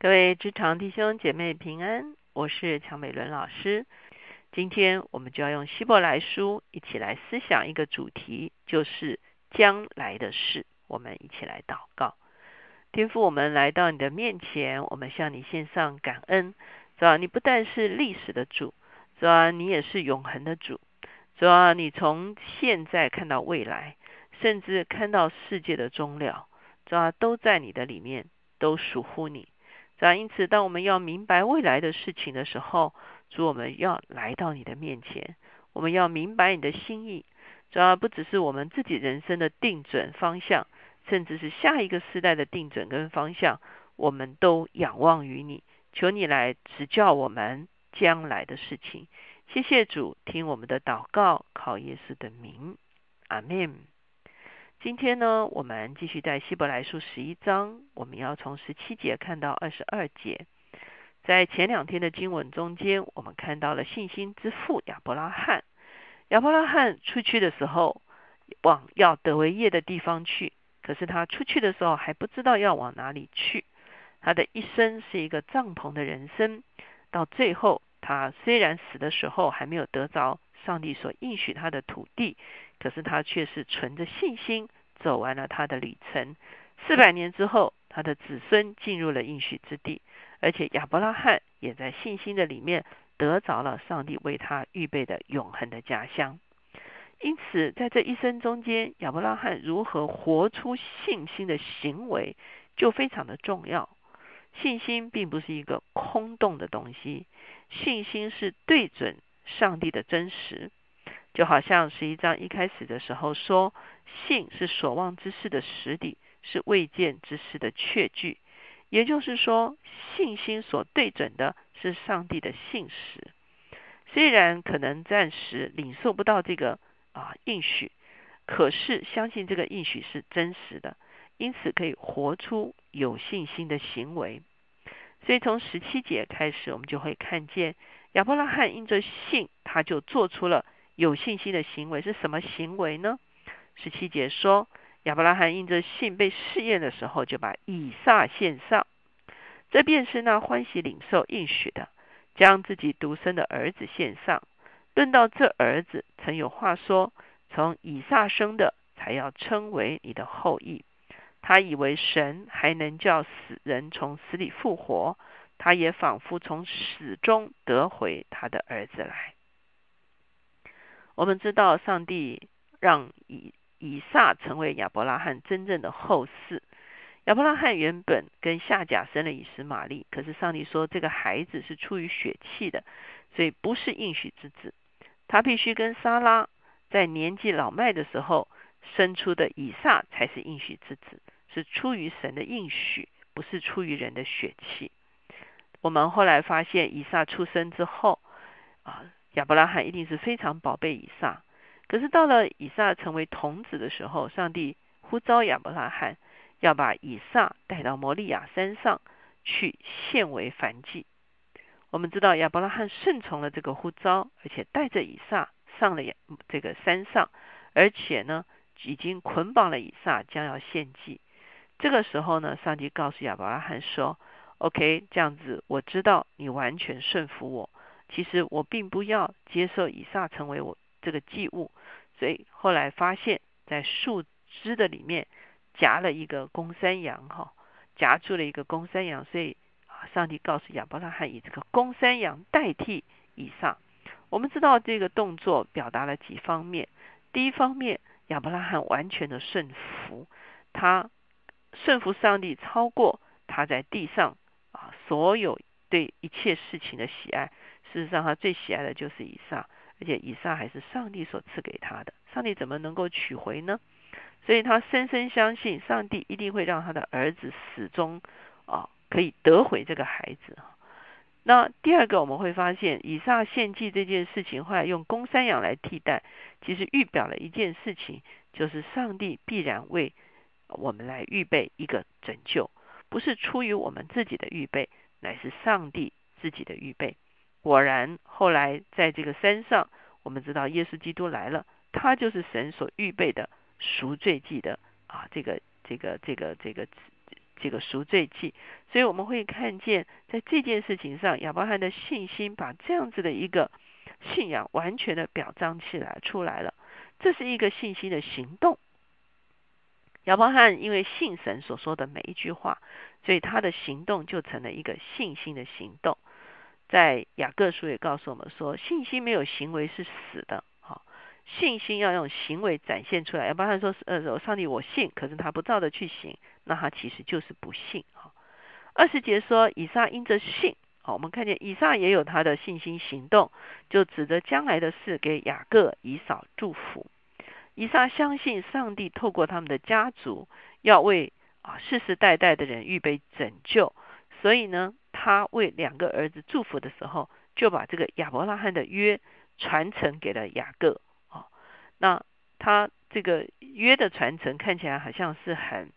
各位职场弟兄姐妹平安，我是乔美伦老师。今天我们就要用希伯来书一起来思想一个主题，就是将来的事。我们一起来祷告，天父，我们来到你的面前，我们向你献上感恩，是吧？你不但是历史的主，是吧？你也是永恒的主，是吧？你从现在看到未来，甚至看到世界的终了，是吧？都在你的里面，都属乎你。这因此，当我们要明白未来的事情的时候，主，我们要来到你的面前，我们要明白你的心意。主要不只是我们自己人生的定准方向，甚至是下一个时代的定准跟方向，我们都仰望于你，求你来指教我们将来的事情。谢谢主，听我们的祷告，靠耶稣的名，阿门。今天呢，我们继续在希伯来书十一章，我们要从十七节看到二十二节。在前两天的经文中间，我们看到了信心之父亚伯拉罕。亚伯拉罕出去的时候，往要得为业的地方去，可是他出去的时候还不知道要往哪里去。他的一生是一个帐篷的人生，到最后，他虽然死的时候还没有得着上帝所应许他的土地。可是他却是存着信心走完了他的旅程。四百年之后，他的子孙进入了应许之地，而且亚伯拉罕也在信心的里面得着了上帝为他预备的永恒的家乡。因此，在这一生中间，亚伯拉罕如何活出信心的行为，就非常的重要。信心并不是一个空洞的东西，信心是对准上帝的真实。就好像十一章一开始的时候说，信是所望之事的实底，是未见之事的确据。也就是说，信心所对准的是上帝的信实。虽然可能暂时领受不到这个啊应许，可是相信这个应许是真实的，因此可以活出有信心的行为。所以从十七节开始，我们就会看见亚伯拉罕因着信，他就做出了。有信心的行为是什么行为呢？十七节说，亚伯拉罕因着信被试验的时候，就把以撒献上。这便是那欢喜领受应许的，将自己独生的儿子献上。论到这儿子，曾有话说：从以撒生的，才要称为你的后裔。他以为神还能叫死人从死里复活，他也仿佛从死中得回他的儿子来。我们知道，上帝让以以撒成为亚伯拉罕真正的后嗣。亚伯拉罕原本跟夏甲生了以实玛利，可是上帝说这个孩子是出于血气的，所以不是应许之子。他必须跟撒拉在年纪老迈的时候生出的以撒才是应许之子，是出于神的应许，不是出于人的血气。我们后来发现，以撒出生之后啊。亚伯拉罕一定是非常宝贝以撒，可是到了以撒成为童子的时候，上帝呼召亚伯拉罕要把以撒带到摩利亚山上去献为燔祭。我们知道亚伯拉罕顺从了这个呼召，而且带着以撒上了这个山上，而且呢已经捆绑了以撒，将要献祭。这个时候呢，上帝告诉亚伯拉罕说：“OK，这样子，我知道你完全顺服我。”其实我并不要接受以撒成为我这个祭物，所以后来发现，在树枝的里面夹了一个公山羊，哈，夹住了一个公山羊，所以，上帝告诉亚伯拉罕以这个公山羊代替以撒。我们知道这个动作表达了几方面，第一方面，亚伯拉罕完全的顺服，他顺服上帝超过他在地上啊所有对一切事情的喜爱。事实上，他最喜爱的就是以撒，而且以撒还是上帝所赐给他的。上帝怎么能够取回呢？所以他深深相信，上帝一定会让他的儿子始终啊可以得回这个孩子。那第二个，我们会发现，以撒献祭这件事情，后来用公山羊来替代，其实预表了一件事情，就是上帝必然为我们来预备一个拯救，不是出于我们自己的预备，乃是上帝自己的预备。果然，后来在这个山上，我们知道耶稣基督来了，他就是神所预备的赎罪祭的啊，这个这个这个这个这个赎罪祭。所以我们会看见，在这件事情上，亚伯罕的信心把这样子的一个信仰完全的表彰起来出来了。这是一个信心的行动。亚伯罕因为信神所说的每一句话，所以他的行动就成了一个信心的行动。在雅各书也告诉我们说，信心没有行为是死的。好，信心要用行为展现出来。亚伯拉罕说：“呃，上帝我信，可是他不照着去行，那他其实就是不信。”哈。二十节说，以撒因着信，好，我们看见以撒也有他的信心行动，就指着将来的事给雅各、以扫祝福。以撒相信上帝透过他们的家族要为啊世世代代的人预备拯救，所以呢，他为两个儿子祝福的时候，就把这个亚伯拉罕的约传承给了雅各。哦，那他这个约的传承看起来好像是很。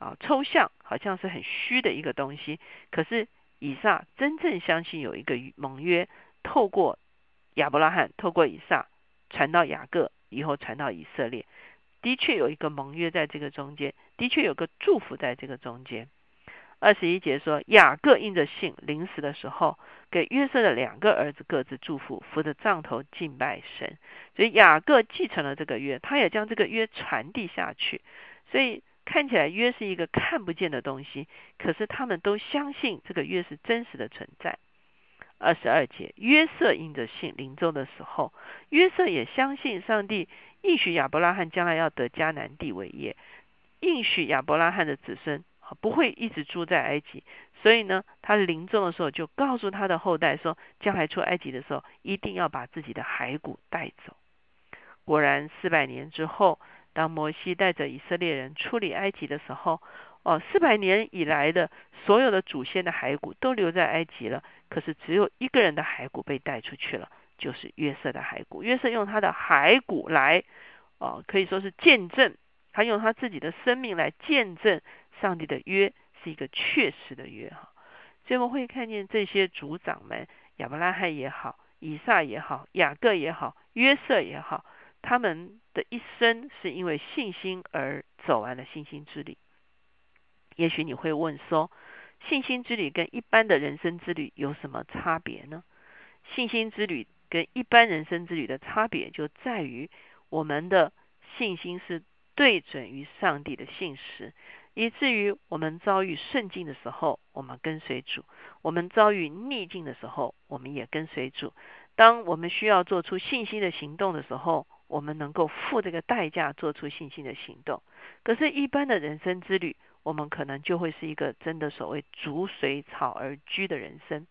啊，抽象好像是很虚的一个东西。可是以撒真正相信有一个盟约，透过亚伯拉罕，透过以撒传到雅各，以后传到以色列，的确有一个盟约在这个中间，的确有个祝福在这个中间。二十一节说，雅各应着信，临死的时候给约瑟的两个儿子各自祝福，扶着杖头敬拜神。所以雅各继承了这个约，他也将这个约传递下去。所以。看起来约是一个看不见的东西，可是他们都相信这个约是真实的存在。二十二节，约瑟因着信临终的时候，约瑟也相信上帝应许亚伯拉罕将来要得迦南地为业，应许亚伯拉罕的子孙不会一直住在埃及，所以呢，他临终的时候就告诉他的后代说，将来出埃及的时候一定要把自己的骸骨带走。果然，四百年之后。当摩西带着以色列人出离埃及的时候，哦，四百年以来的所有的祖先的骸骨都留在埃及了，可是只有一个人的骸骨被带出去了，就是约瑟的骸骨。约瑟用他的骸骨来，哦，可以说是见证，他用他自己的生命来见证上帝的约是一个确实的约哈。所以我们会看见这些族长们，亚伯拉罕也好，以撒也好，雅各也好，约瑟也好。他们的一生是因为信心而走完了信心之旅。也许你会问说，信心之旅跟一般的人生之旅有什么差别呢？信心之旅跟一般人生之旅的差别就在于，我们的信心是对准于上帝的信实，以至于我们遭遇顺境的时候，我们跟随主；我们遭遇逆境的时候，我们也跟随主。当我们需要做出信心的行动的时候，我们能够付这个代价，做出信心的行动。可是，一般的人生之旅，我们可能就会是一个真的所谓逐水草而居的人生。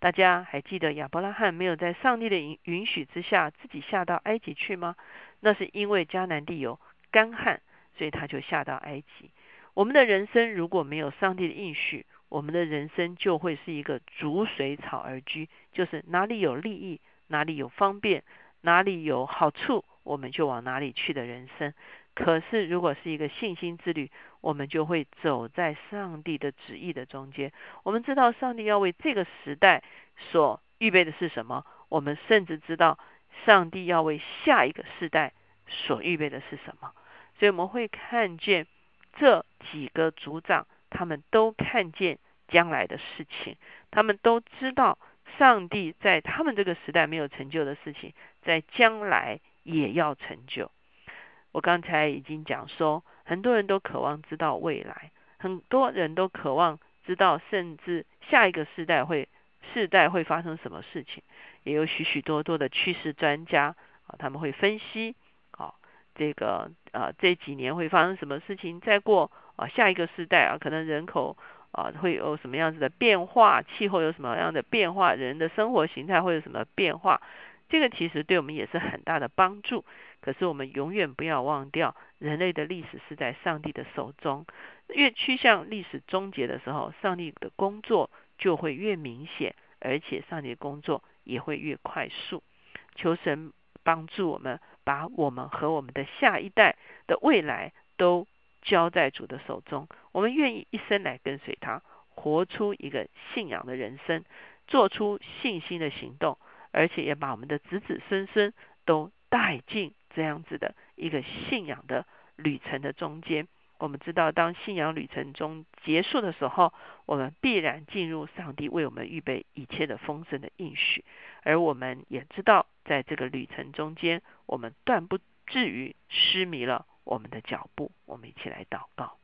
大家还记得亚伯拉罕没有在上帝的允允许之下自己下到埃及去吗？那是因为迦南地有干旱，所以他就下到埃及。我们的人生如果没有上帝的应许，我们的人生就会是一个逐水草而居，就是哪里有利益，哪里有方便，哪里有好处。我们就往哪里去的人生。可是，如果是一个信心之旅，我们就会走在上帝的旨意的中间。我们知道上帝要为这个时代所预备的是什么，我们甚至知道上帝要为下一个世代所预备的是什么。所以，我们会看见这几个组长，他们都看见将来的事情，他们都知道上帝在他们这个时代没有成就的事情，在将来。也要成就。我刚才已经讲说，很多人都渴望知道未来，很多人都渴望知道，甚至下一个世代会世代会发生什么事情。也有许许多多的趋势专家啊，他们会分析，这个啊这几年会发生什么事情，再过啊下一个世代啊，可能人口啊会有什么样子的变化，气候有什么样的变化，人的生活形态会有什么变化。这个其实对我们也是很大的帮助。可是我们永远不要忘掉，人类的历史是在上帝的手中。越趋向历史终结的时候，上帝的工作就会越明显，而且上帝的工作也会越快速。求神帮助我们，把我们和我们的下一代的未来都交在主的手中。我们愿意一生来跟随他，活出一个信仰的人生，做出信心的行动。而且也把我们的子子孙孙都带进这样子的一个信仰的旅程的中间，我们知道，当信仰旅程中结束的时候，我们必然进入上帝为我们预备一切的丰盛的应许。而我们也知道，在这个旅程中间，我们断不至于失迷了我们的脚步。我们一起来祷告。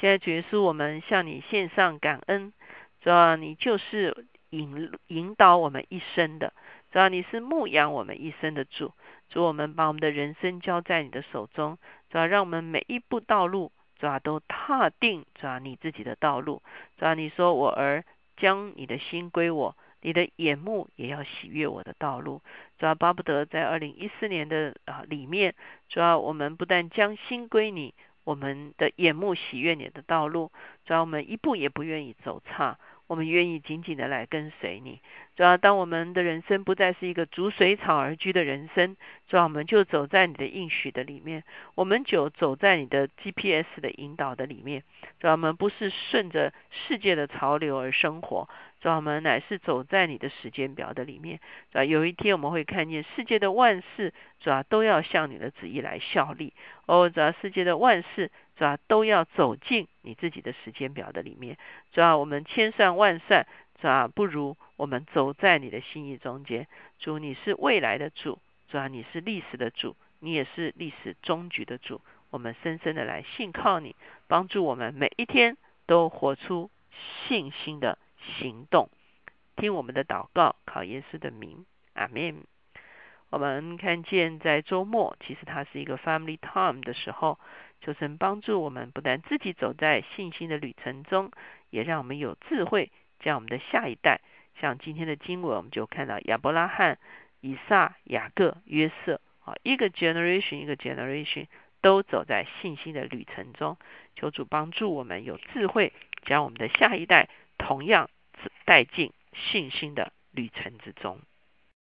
现在主耶稣，我们向你献上感恩，主要你就是引引导我们一生的，主要你是牧养我们一生的主。主，我们把我们的人生交在你的手中，主要让我们每一步道路，主要都踏定，主要你自己的道路。主要你说我儿将你的心归我，你的眼目也要喜悦我的道路。主要巴不得在二零一四年的啊里面，主要我们不但将心归你。我们的眼目喜悦你的道路，主要我们一步也不愿意走差，我们愿意紧紧的来跟随你。主要当我们的人生不再是一个逐水草而居的人生，主要我们就走在你的应许的里面，我们就走在你的 GPS 的引导的里面。主要我们不是顺着世界的潮流而生活。主要我们乃是走在你的时间表的里面，主要有一天我们会看见世界的万事，主要都要向你的旨意来效力。哦，主要世界的万事，主要都要走进你自己的时间表的里面。主要我们千算万算，主要不如我们走在你的心意中间。主，你是未来的主，主要你是历史的主，你也是历史终局的主。我们深深的来信靠你，帮助我们每一天都活出信心的。行动，听我们的祷告，考耶稣的名，阿门。我们看见在周末，其实它是一个 family time 的时候，求神帮助我们不但自己走在信心的旅程中，也让我们有智慧，将我们的下一代，像今天的经文，我们就看到亚伯拉罕、以撒、雅各、约瑟，啊，一个 generation 一个 generation 都走在信心的旅程中。求主帮助我们有智慧，将我们的下一代。同样带进信心的旅程之中。